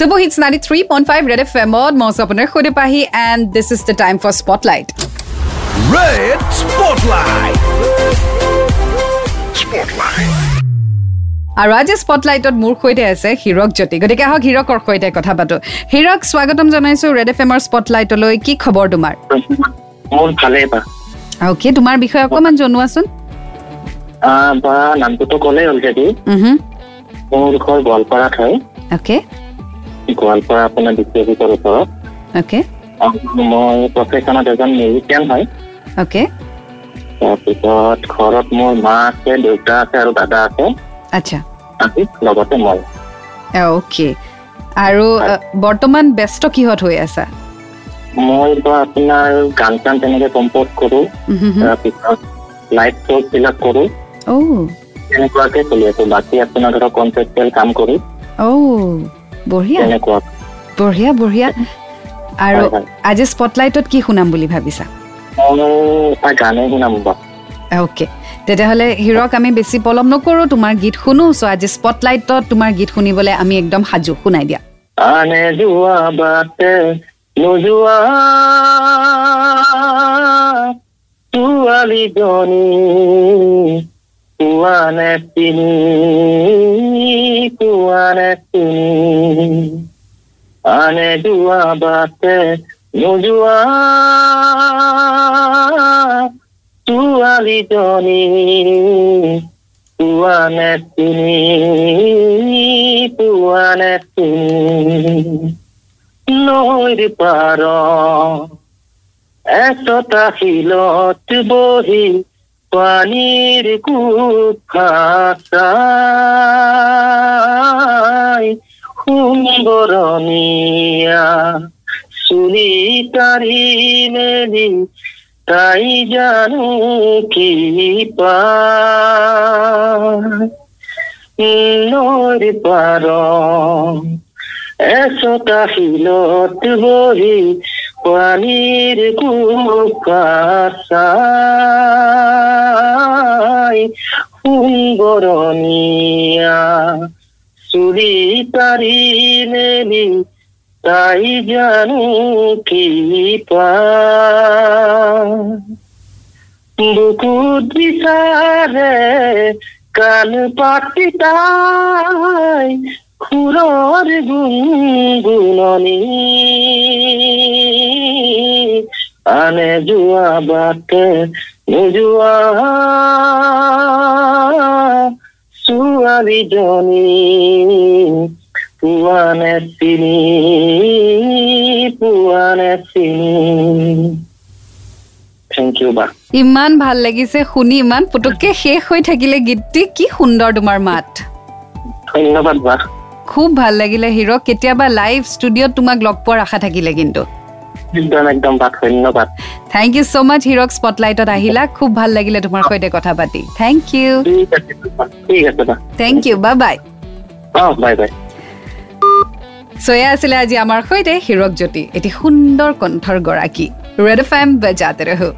Subo hits 93.5 Red FM on Mosa Puner Khudipahi and this is the time for Spotlight. Red Spotlight. Spotlight. আৰু আজি স্পটলাইটত মোৰ সৈতে আছে হীৰক জ্যোতি গতিকে আহক হীৰকৰ সৈতে কথা পাতো হীৰক স্বাগতম জনাইছো ৰেড এফ এমৰ স্পটলাইটলৈ কি খবৰ তোমাৰ অ'কে তোমাৰ বিষয়ে অকণমান জনোৱাচোন নামটোতো ক'লেই অলৰেডি মোৰ ঘৰ গোৱালপাৰাত হয় অ'কে গোৱালপাৰা আপোনাৰ বিশ্বজিতৰ ওচৰত। অ'কে মই প্ৰফেশ্যনত এজন মিউজিচিয়ান হয়। অ'কে তাৰপিছত ঘৰত মোৰ মা আছে দেউতা আছে আৰু দাদা আছে। আচ্ছা। লগতে মই। অ'কে আৰু বৰ্তমান ব্যস্ত কিহত হৈ আছা? মই বা আপোনাৰ গান চান তেনেকে কম্প'জ কৰোঁ। তাৰপিছত লাইভ শ্ব'জ বিলাক কৰোঁ। তেনেকুৱাকে চলি আছো। বাকী আপোনাৰ ধৰক কনচেপ্টুৱেল কাম কৰোঁ। বঢ়িয়া? বঢ়িয়া বঢ়িয়া। আৰু। আজি স্পটলাইটত কি শুনাম বুলি ভাবিছা? অ'কে। তেতিয়াহ'লে হিৰক আমি বেছি পলম নকৰোঁ তোমাৰ গীত শুনো। চ' আজি স্পটলাইটত তোমাৰ গীত শুনিবলৈ আমি একদম সাজু। শুনাই দিয়া। আনে যোৱা বাটে নোযোৱা ছোৱালীজনী পোৱানে চিনি পোৱানে চিনি। আনে যোৱা বাটে নোযোৱা ছোৱালীজনী পোৱানে চিনি পোৱানে চিনি নৈৰ পাৰ এচটা শিলত বহি পানীৰ কুফাচাই সুন্দরনিয়া চুলি তারি মেলি, তাই জানো কি পার পার এসটা শিলত বহি পানির কুকাশাই সুন্দরনিয়া চুরি তারি নেনি, তাই জানু কি বুকু দিশারে কান পাটি তাই খুরর গুনগুননি। আনে জুয়া বাতে জুয়া। ছোৱালীজনী পোৱানে চিনি পোৱানে চিনি থেংক ইউ বা। ইমান ভাল লাগিছে শুনি ইমান পুতুককে শেষ হৈ থাকিলে গীতটি কি সুন্দৰ তোমাৰ মাত। ধন্যবাদ বা। খুব ভাল লাগিলে হিৰক। কেতিয়াবা লাইভ ষ্টুডিঅ'ত তোমাক লগ পোৱাৰ আশা থাকিলে কিন্তু। একদম একদম বা ধন্যবাদ থেংক ইউ ছ' মাছ হিৰক স্পটলাইটত আহিলা। খুব ভাল লাগিলে তোমাৰ সৈতে কথা পাতি। থেংক ইউ বা বা thank you bye. Bye uh bye bye soya আছিলে আজি আমাৰ সৈতে হিৰক জ্যোতি এটি সুন্দৰ কণ্ঠৰ গৰাকী। ৰেড এফ এম বজাতে ৰহো।